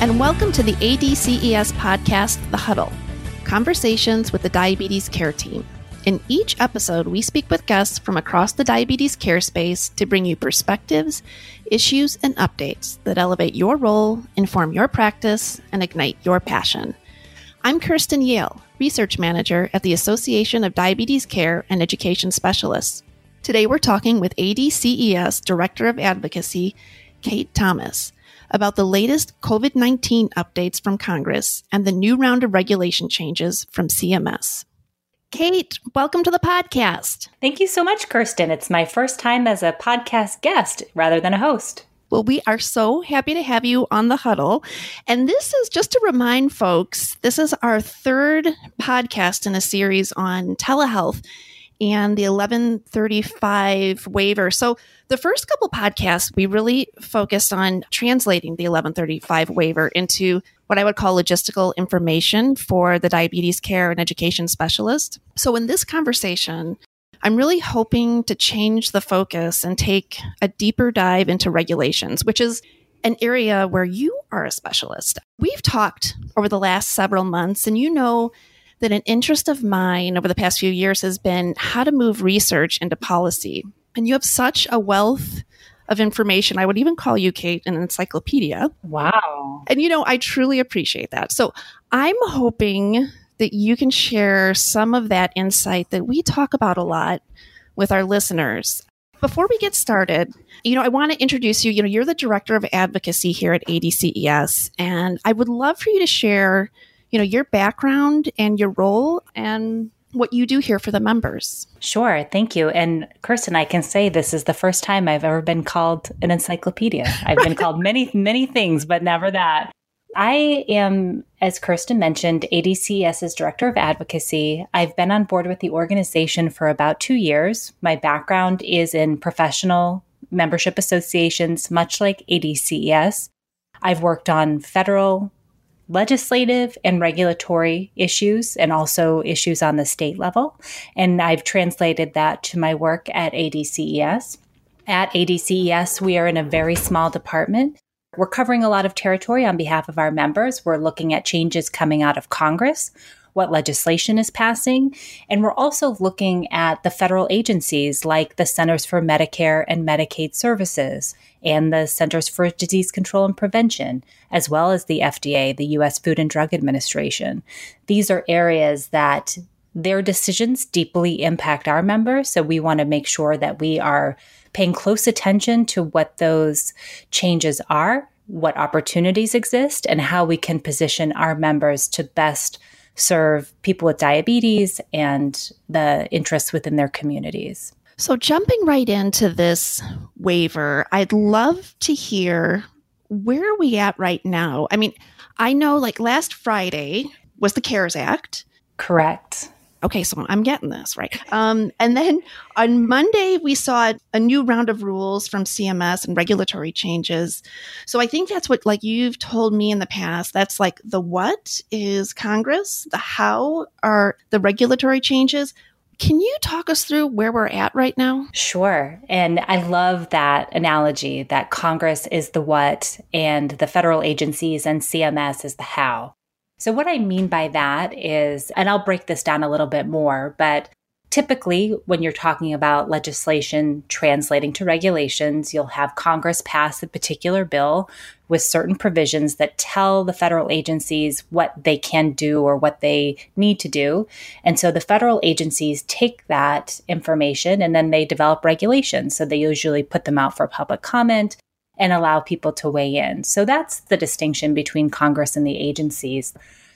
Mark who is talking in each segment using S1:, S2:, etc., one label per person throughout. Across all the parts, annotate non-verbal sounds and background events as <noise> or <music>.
S1: and welcome to the ADCES podcast, The Huddle Conversations with the Diabetes Care Team. In each episode, we speak with guests from across the diabetes care space to bring you perspectives, issues, and updates that elevate your role, inform your practice, and ignite your passion. I'm Kirsten Yale, Research Manager at the Association of Diabetes Care and Education Specialists. Today, we're talking with ADCES Director of Advocacy, Kate Thomas about the latest COVID 19 updates from Congress and the new round of regulation changes from CMS. Kate, welcome to the podcast.
S2: Thank you so much, Kirsten. It's my first time as a podcast guest rather than a host.
S1: Well, we are so happy to have you on the huddle. And this is just to remind folks this is our third podcast in a series on telehealth and the 1135 waiver. So, the first couple podcasts, we really focused on translating the 1135 waiver into what I would call logistical information for the diabetes care and education specialist. So, in this conversation, I'm really hoping to change the focus and take a deeper dive into regulations, which is an area where you are a specialist. We've talked over the last several months, and you know that an interest of mine over the past few years has been how to move research into policy. And you have such a wealth of information. I would even call you, Kate, an encyclopedia.
S2: Wow.
S1: And, you know, I truly appreciate that. So I'm hoping that you can share some of that insight that we talk about a lot with our listeners. Before we get started, you know, I want to introduce you. You know, you're the director of advocacy here at ADCES, and I would love for you to share, you know, your background and your role and what you do here for the members.
S2: Sure, thank you. And Kirsten, I can say this is the first time I've ever been called an encyclopedia. I've been called many, <laughs> many things, but never that. I am, as Kirsten mentioned, ADCES's Director of Advocacy. I've been on board with the organization for about two years. My background is in professional membership associations, much like ADCES. I've worked on federal, legislative and regulatory issues and also issues on the state level. And I've translated that to my work at ADCES. At ADCES, we are in a very small department. We're covering a lot of territory on behalf of our members. We're looking at changes coming out of Congress what legislation is passing. And we're also looking at the federal agencies like the Centers for Medicare and Medicaid Services and the Centers for Disease Control and Prevention, as well as the FDA, the U.S. Food and Drug Administration. These are areas that their decisions deeply impact our members. So we want to make sure that we are paying close attention to what those changes are, what opportunities exist, and how we can position our members to best serve people with diabetes and the interests within their communities.
S1: So, jumping right into this waiver, I'd love to hear where are we at right now? I mean, I know like last Friday was the CARES Act.
S2: Correct
S1: okay, so I'm getting this right. Um, and then on Monday, we saw a new round of rules from CMS and regulatory changes. So I think that's what, like you've told me in the past, that's like the what is Congress, the how are the regulatory changes. Can you talk us through where we're at right now?
S2: Sure. And I love that analogy that Congress is the what and the federal agencies and CMS is the how. So, what I mean by that is, and I'll break this down a little bit more, but typically when you're talking about legislation translating to regulations, you'll have Congress pass a particular bill with certain provisions that tell the federal agencies what they can do or what they need to do. And so the federal agencies take that information and then they develop regulations. So they usually put them out for public comment and allow people to weigh in. So that's the distinction between Congress and the agencies.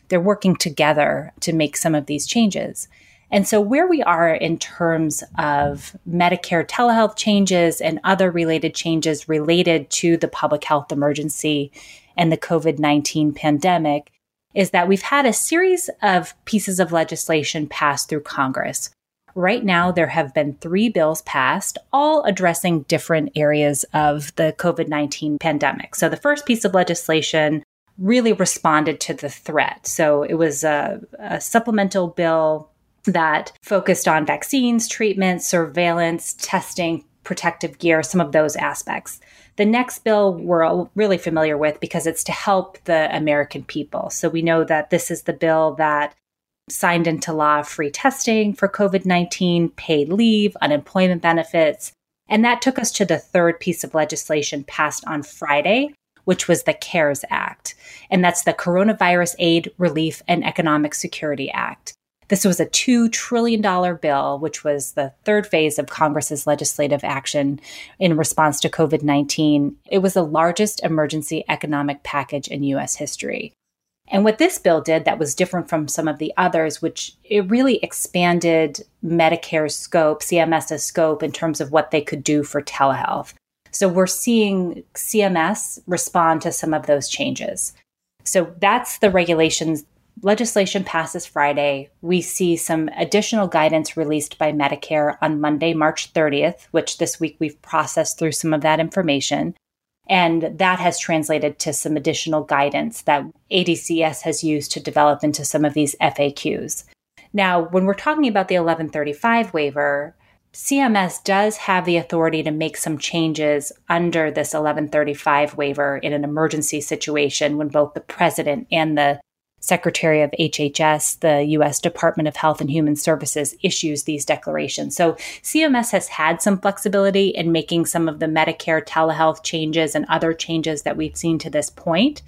S2: They're working together to make some of these changes. And so, where we are in terms of Medicare telehealth changes and other related changes related to the public health emergency and the COVID 19 pandemic is that we've had a series of pieces of legislation passed through Congress. Right now, there have been three bills passed, all addressing different areas of the COVID 19 pandemic. So, the first piece of legislation really responded to the threat. So, it was a, a supplemental bill that focused on vaccines, treatment, surveillance, testing, protective gear, some of those aspects. The next bill we're really familiar with because it's to help the American people. So we know that this is the bill that signed into law free testing for COVID 19, paid leave, unemployment benefits. And that took us to the third piece of legislation passed on Friday, which was the CARES Act. And that's the Coronavirus Aid, Relief, and Economic Security Act. This was a $2 trillion bill, which was the third phase of Congress's legislative action in response to COVID 19. It was the largest emergency economic package in U.S. history. And what this bill did that was different from some of the others, which it really expanded Medicare's scope, CMS's scope, in terms of what they could do for telehealth. So we're seeing CMS respond to some of those changes. So that's the regulations legislation passes Friday, we see some additional guidance released by Medicare on Monday, March 30th, which this week we've processed through some of that information. And that has translated to some additional guidance that ADCES has used to develop into some of these FAQs. Now, when we're talking about the 1135 waiver, CMS does have the authority to make some changes under this 1135 waiver in an emergency situation when both the president and the Secretary of HHS, the US Department of Health and Human Services, issues these declarations. So CMS has had some flexibility in making some of the Medicare telehealth changes and other changes that we've seen to this point.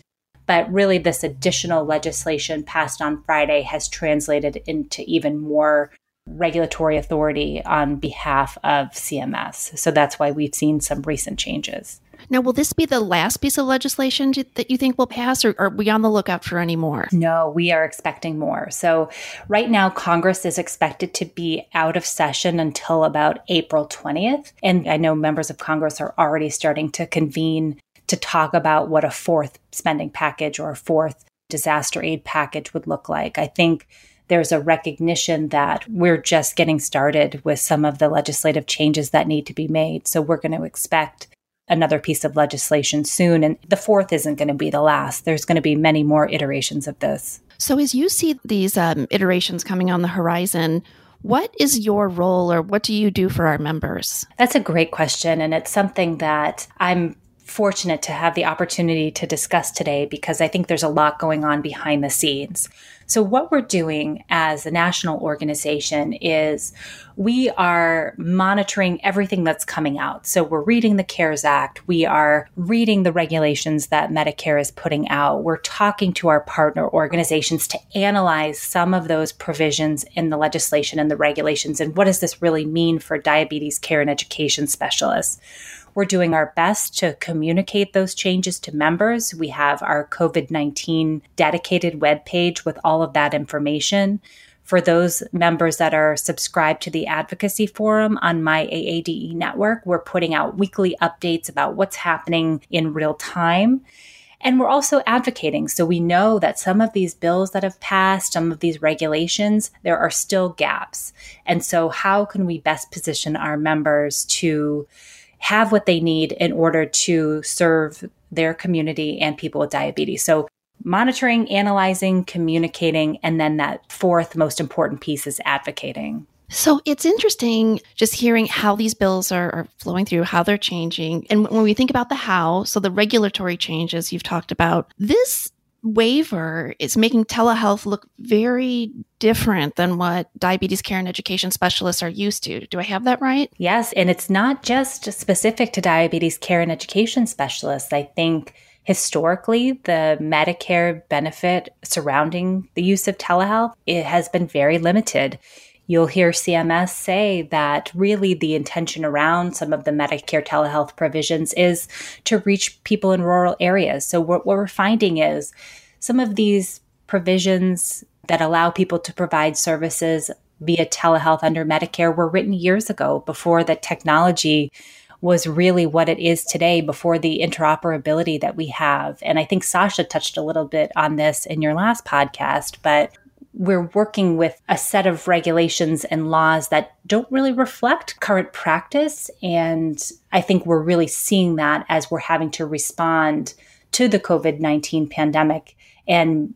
S2: But really, this additional legislation passed on Friday has translated into even more regulatory authority on behalf of CMS. So that's why we've seen some recent changes.
S1: Now, will this be the last piece of legislation that you think will pass, or are we on the lookout for any more?
S2: No, we are expecting more. So, right now, Congress is expected to be out of session until about April 20th. And I know members of Congress are already starting to convene to talk about what a fourth spending package or a fourth disaster aid package would look like. I think there's a recognition that we're just getting started with some of the legislative changes that need to be made. So we're going to expect another piece of legislation soon. And the fourth isn't going to be the last. There's going to be many more iterations of this.
S1: So, as you see these um, iterations coming on the horizon, what is your role or what do you do for our members?
S2: That's a great question. And it's something that I'm fortunate to have the opportunity to discuss today because I think there's a lot going on behind the scenes. So, what we're doing as a national organization is we are monitoring everything that's coming out. So, we're reading the CARES Act, we are reading the regulations that Medicare is putting out, we're talking to our partner organizations to analyze some of those provisions in the legislation and the regulations. And what does this really mean for diabetes care and education specialists? We're doing our best to communicate those changes to members. We have our COVID 19 dedicated webpage with all of that information. For those members that are subscribed to the advocacy forum on my AADE network, we're putting out weekly updates about what's happening in real time. And we're also advocating. So we know that some of these bills that have passed, some of these regulations, there are still gaps. And so, how can we best position our members to have what they need in order to serve their community and people with diabetes. So, monitoring, analyzing, communicating, and then that fourth most important piece is advocating.
S1: So it's interesting just hearing how these bills are, are, flowing through, how they're changing. And when we think about the how, so the regulatory changes you've talked about, this waiver is making telehealth look very different than what diabetes care and education specialists are used to. Do I have that right?
S2: Yes. And it's not just specific to diabetes care and education specialists. I think historically the medicare benefit surrounding the use of telehealth it has been very limited you'll hear cms say that really the intention around some of the medicare telehealth provisions is to reach people in rural areas so what, what we're finding is some of these provisions that allow people to provide services via telehealth under Medicare were written years ago before the technology was really what it is today before the interoperability that we have. And I think Sasha touched a little bit on this in your last podcast, but we're working with a set of regulations and laws that don't really reflect current practice. And I think we're really seeing that as we're having to respond to the COVID 19 pandemic and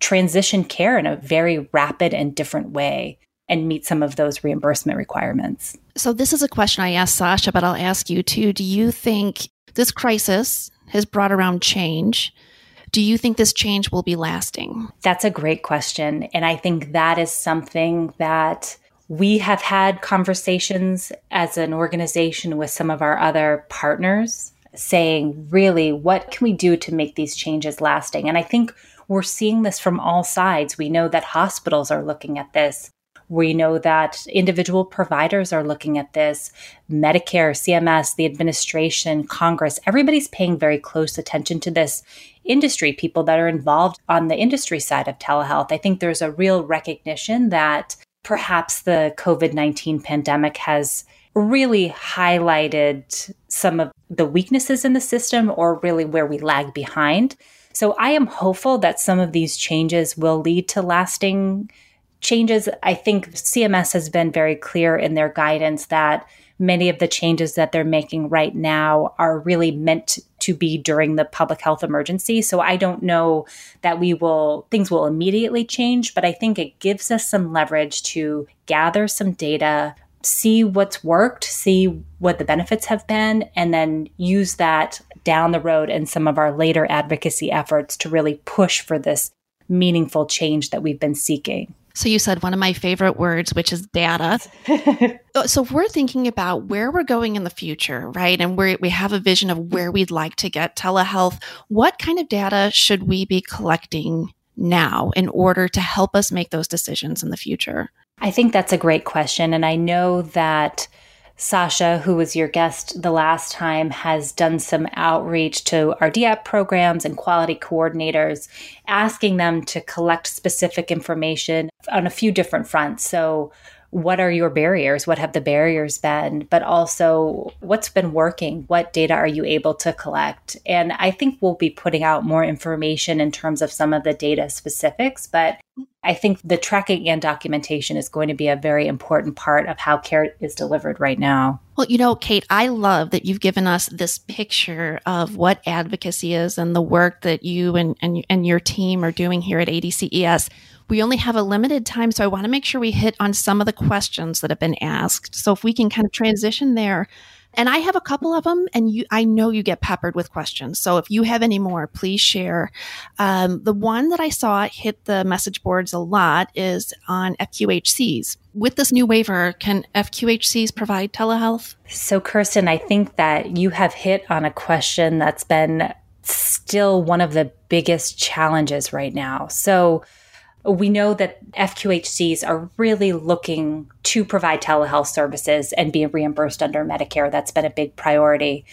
S2: transition care in a very rapid and different way and meet some of those reimbursement requirements.
S1: So, this is a question I asked Sasha, but I'll ask you too. Do you think this crisis has brought around change? Do you think this change will be lasting?
S2: That's a great question. And I think that is something that we have had conversations as an organization with some of our other partners saying, really, what can we do to make these changes lasting? And I think we're seeing this from all sides. We know that hospitals are looking at this. We know that individual providers are looking at this. Medicare, CMS, the administration, Congress, everybody's paying very close attention to this industry, people that are involved on the industry side of telehealth. I think there's a real recognition that perhaps the COVID 19 pandemic has really highlighted some of the weaknesses in the system or really where we lag behind. So I am hopeful that some of these changes will lead to lasting changes, I think CMS has been very clear in their guidance that many of the changes that they're making right now are really meant to be during the public health emergency. So I don't know that we will, things will immediately change, but I think it gives us some leverage to gather some data, see what's worked, see what the benefits have been, and then use that down the road in some of our later advocacy efforts to really push for this meaningful change that we've been seeking.
S1: So you said one of my favorite words, which is data. <laughs> Uh, so we're thinking about where we're going in the future, right? And we we have a vision of where we'd like to get telehealth. What kind of data should we be collecting now in order to help us make those decisions in the future?
S2: I think that's a great question. And I know that Sasha, who was your guest the last time, has done some outreach to our DAP programs and quality coordinators, asking them to collect specific information on a few different fronts. So, what are your barriers? What have the barriers been? But also, what's been working? What data are you able to collect? And I think we'll be putting out more information in terms of some of the data specifics. But I think the tracking and documentation is going to be a very important part of how care is delivered right now.
S1: Well, you know, Kate, I love that you've given us this picture of what advocacy is and the work that you and, and, and your team are doing here at ADCES. We only have a limited time, so I want to make sure we hit on some of the questions that have been asked. So if we can kind of transition there. And I have a couple of them, and you, I know you get peppered with questions. So if you have any more, please share. Um, the one that I saw hit the message boards a lot is on FQHCs. With this new waiver, can FQHCs provide telehealth?
S2: So, Kirsten, I think that you have hit on a question that's been still one of the biggest challenges right now. So, we know that FQHCs are really looking to provide telehealth services and be reimbursed under Medicare. That's been a big priority.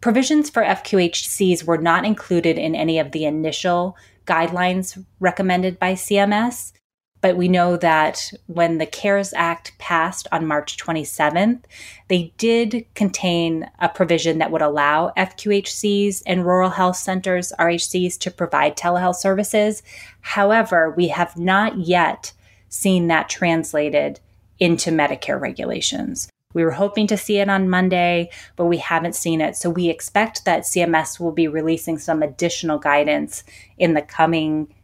S2: Provisions for FQHCs were not included in any of the initial guidelines recommended by CMS. But we know that when the CARES Act passed on March 27th, they did contain a provision that would allow FQHCs and rural health centers, RHCs, to provide telehealth services. However, we have not yet seen that translated into Medicare regulations. We were hoping to see it on Monday, but we haven't seen it. So we expect that CMS will be releasing some additional guidance in the coming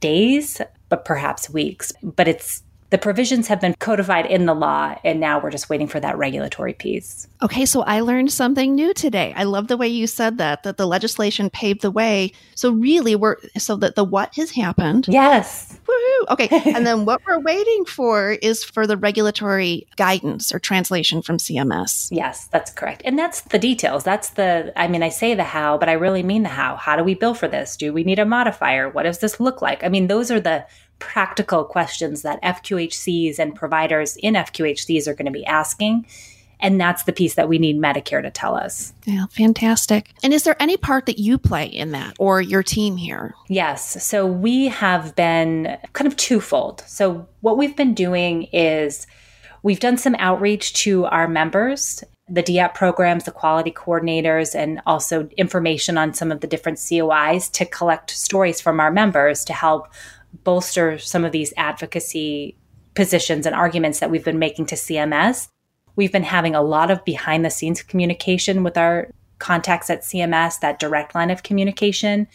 S2: days but perhaps weeks. But it's the provisions have been codified in the law, and now we're just waiting for that regulatory piece.
S1: Okay, so I learned something new today. I love the way you said that, that the legislation paved the way. So, really, we're so that the what has happened.
S2: Yes.
S1: Woohoo. Okay, and then <laughs> what we're waiting for is for the regulatory guidance or translation from CMS.
S2: Yes, that's correct. And that's the details. That's the, I mean, I say the how, but I really mean the how. How do we bill for this? Do we need a modifier? What does this look like? I mean, those are the practical questions that FQHCs and providers in FQHCs are going to be asking. And that's the piece that we need Medicare to tell us.
S1: Yeah, fantastic. And is there any part that you play in that or your team here?
S2: Yes. So we have been kind of twofold. So, what we've been doing is We've done some outreach to our members, the DAP programs, the quality coordinators, and also information on some of the different COIs to collect stories from our members to help bolster some of these advocacy positions and arguments that we've been making to CMS. We've been having a lot of behind the scenes communication with our contacts at CMS, that direct line of communication.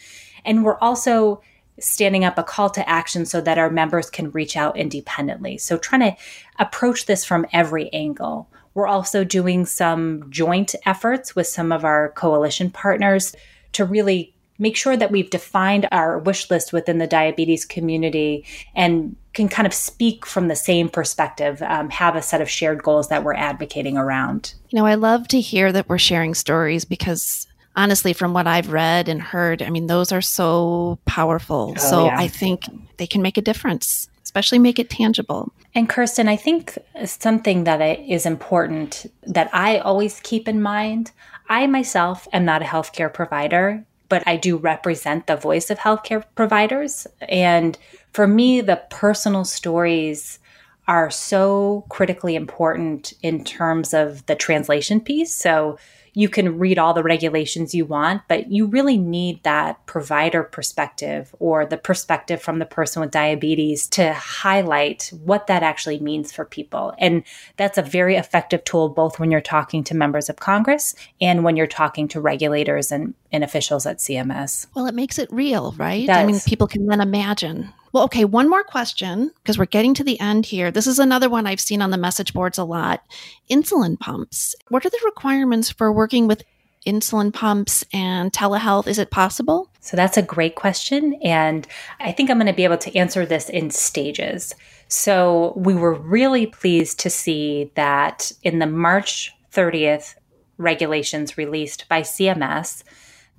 S2: And we're also standing up a call to action so that our members can reach out independently. So, trying to approach this from every angle. We're also doing some joint efforts with some of our coalition partners to really make sure that we've defined our wish list within the diabetes community and can kind of speak from the same perspective, um, have a set of shared goals that we're advocating around.
S1: You know, I love to hear that we're sharing stories because honestly, from what I've read and heard, I mean, those are so powerful. Oh, so yeah. I think they can make a difference, especially make it tangible.
S2: And Kirsten, I think something that is important that I always keep in mind I myself am not a healthcare provider, but I do represent the voice of healthcare providers. And for me, the personal stories are so critically important in terms of the translation piece. So, you can read all the regulations you want, but you really need that provider perspective or the perspective from the person with diabetes to highlight what that actually means for people. And that's a very effective tool both when you're talking to members of Congress and when you're talking to regulators and, and officials at CMS.
S1: Well, it makes it real, right? I mean, people can then imagine well, okay, one more question because we're getting to the end here. This is another one I've seen on the message boards a lot. Insulin pumps. What are the requirements for working with insulin pumps and telehealth? Is it possible?
S2: So that's a great question. And I think I'm going to be able to answer this in stages. So we were really pleased to see that in the March 30th regulations released by CMS,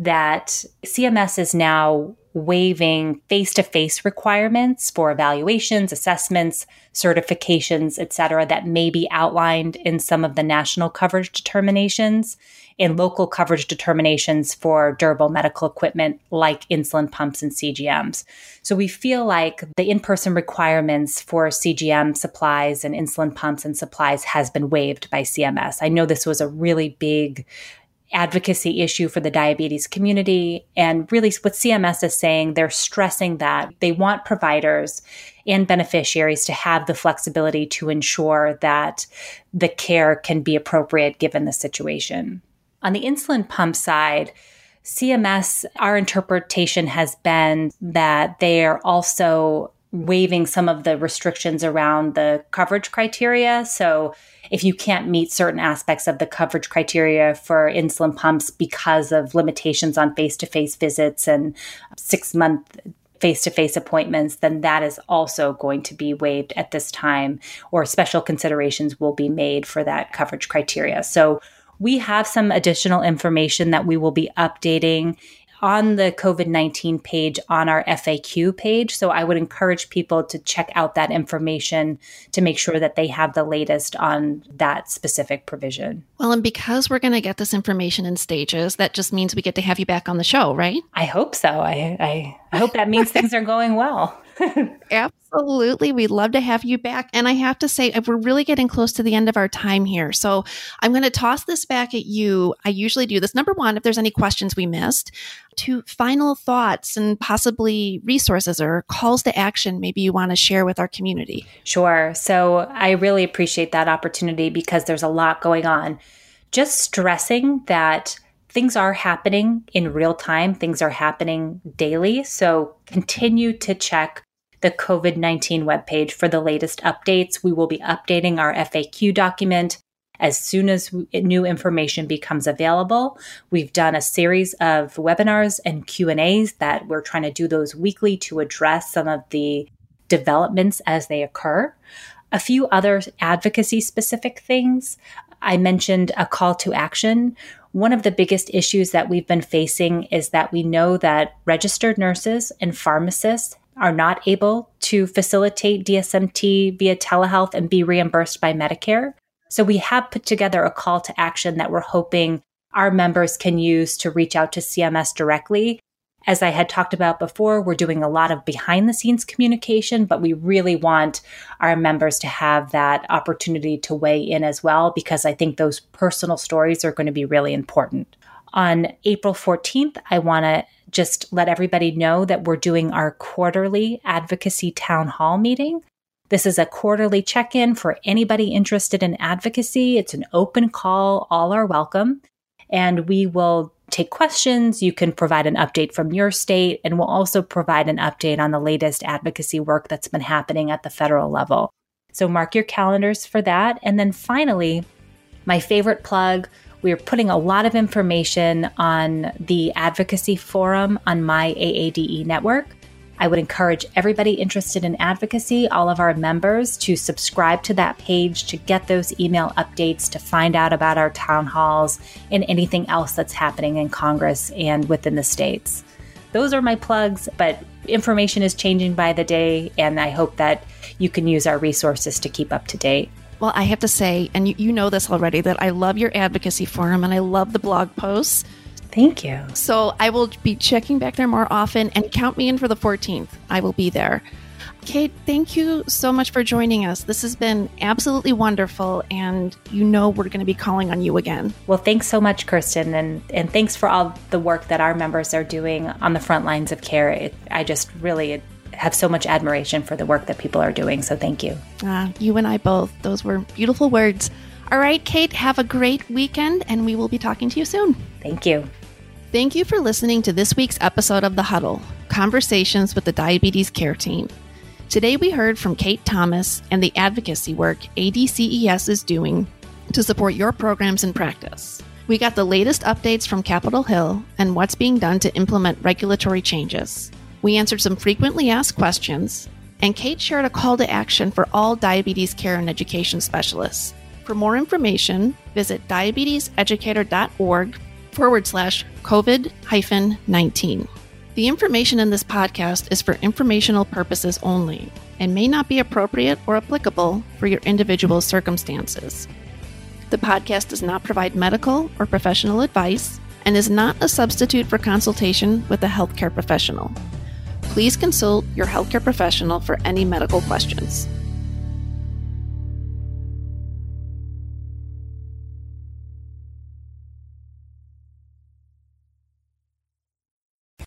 S2: that CMS is now waiving face to face requirements for evaluations, assessments, certifications, et cetera, that may be outlined in some of the national coverage determinations and local coverage determinations for durable medical equipment like insulin pumps and CGMs. So we feel like the in person requirements for CGM supplies and insulin pumps and supplies has been waived by CMS. I know this was a really big advocacy issue for the diabetes community. And really, what CMS is saying, they're stressing that they want providers and beneficiaries to have the flexibility to ensure that the care can be appropriate given the situation. On the insulin pump side, CMS, our interpretation has been that they are also waiving some of the restrictions around the coverage criteria. So if you can't meet certain aspects of the coverage criteria for insulin pumps because of limitations on face to face visits and six month face to face appointments, then that is also going to be waived at this time, or special considerations will be made for that coverage criteria. So we have some additional information that we will be updating on the COVID 19 page on our FAQ page. So I would encourage people to check out that information to make sure that they have the latest on that specific provision.
S1: Well, and because we're going to get this information in stages, that just means we get to have you back on the show, right?
S2: I hope so. I, I, I hope that means <laughs> things are going well. <laughs>
S1: Absolutely. We'd love to have you back. And I have to say, we're really getting close to the end of our time here. So I'm going to toss this back at you. I usually do this. Number one, if there's any questions we missed, to final thoughts and possibly resources or calls to action maybe you want to share with our community.
S2: Sure. So I really appreciate that opportunity because there's a lot going on. Just stressing that things are happening in real time, things are happening daily. So continue to check the COVID 19 webpage for the latest updates. We will be updating our FAQ document as soon as new information becomes available. We've done a series of webinars and Q&As that we're trying to do those weekly to address some of the developments as they occur. A few other advocacy specific things. I mentioned a call to action. One of the biggest issues that we've been facing is that we know that registered nurses and pharmacists are not able to facilitate DSMT via telehealth and be reimbursed by Medicare. So we have put together a call to action that we're hoping our members can use to reach out to CMS directly As I had talked about before, we're doing a lot of behind the scenes communication, but we really want our members to have that opportunity to weigh in as well, because I think those personal stories are going to be really important. On April 14th, I want to just let everybody know that we're doing our quarterly advocacy town hall meeting. This is a quarterly check in for anybody interested in advocacy. It's an open call, all are welcome. And we will take questions. You can provide an update from your state, and we'll also provide an update on the latest advocacy work that's been happening at the federal level. So mark your calendars for that. And then finally, my favorite plug we are putting a lot of information on the advocacy forum on my AADE network. I would encourage everybody interested in advocacy, all of our members, to subscribe to that page to get those email updates, to find out about our town halls and anything else that's happening in Congress and within the states. Those are my plugs, but information is changing by the day, and I hope that you can use our resources to keep up to date.
S1: Well, I have to say, and you, you know this already, that I love your advocacy forum and I love the blog posts.
S2: Thank you.
S1: So I will be checking back there more often and count me in for the 14th. I will be there. Kate, thank you so much for joining us. This has been absolutely wonderful, and you know we're going to be calling on you again.
S2: Well, thanks so much, Kirsten, and, and thanks for all the work that our members are doing on the front lines of care. It, I just really have so much admiration for the work that people are doing. So thank you.
S1: Uh, you and I both. Those were beautiful words. All right, Kate, have a great weekend, and we will be talking to you soon.
S2: Thank you.
S1: Thank you for listening to this week's episode of The Huddle Conversations with the Diabetes Care Team. Today we heard from Kate Thomas and the advocacy work ADCES is doing to support your programs in practice. We got the latest updates from Capitol Hill and what's being done to implement regulatory changes. We answered some frequently asked questions, and Kate shared a call to action for all diabetes care and education specialists. For more information, visit diabeteseducator.org forward slash COVID 19. The information in this podcast is for informational purposes only and may not be appropriate or applicable for your individual circumstances. The podcast does not provide medical or professional advice and is not a substitute for consultation with a healthcare professional please consult your healthcare professional for any medical questions.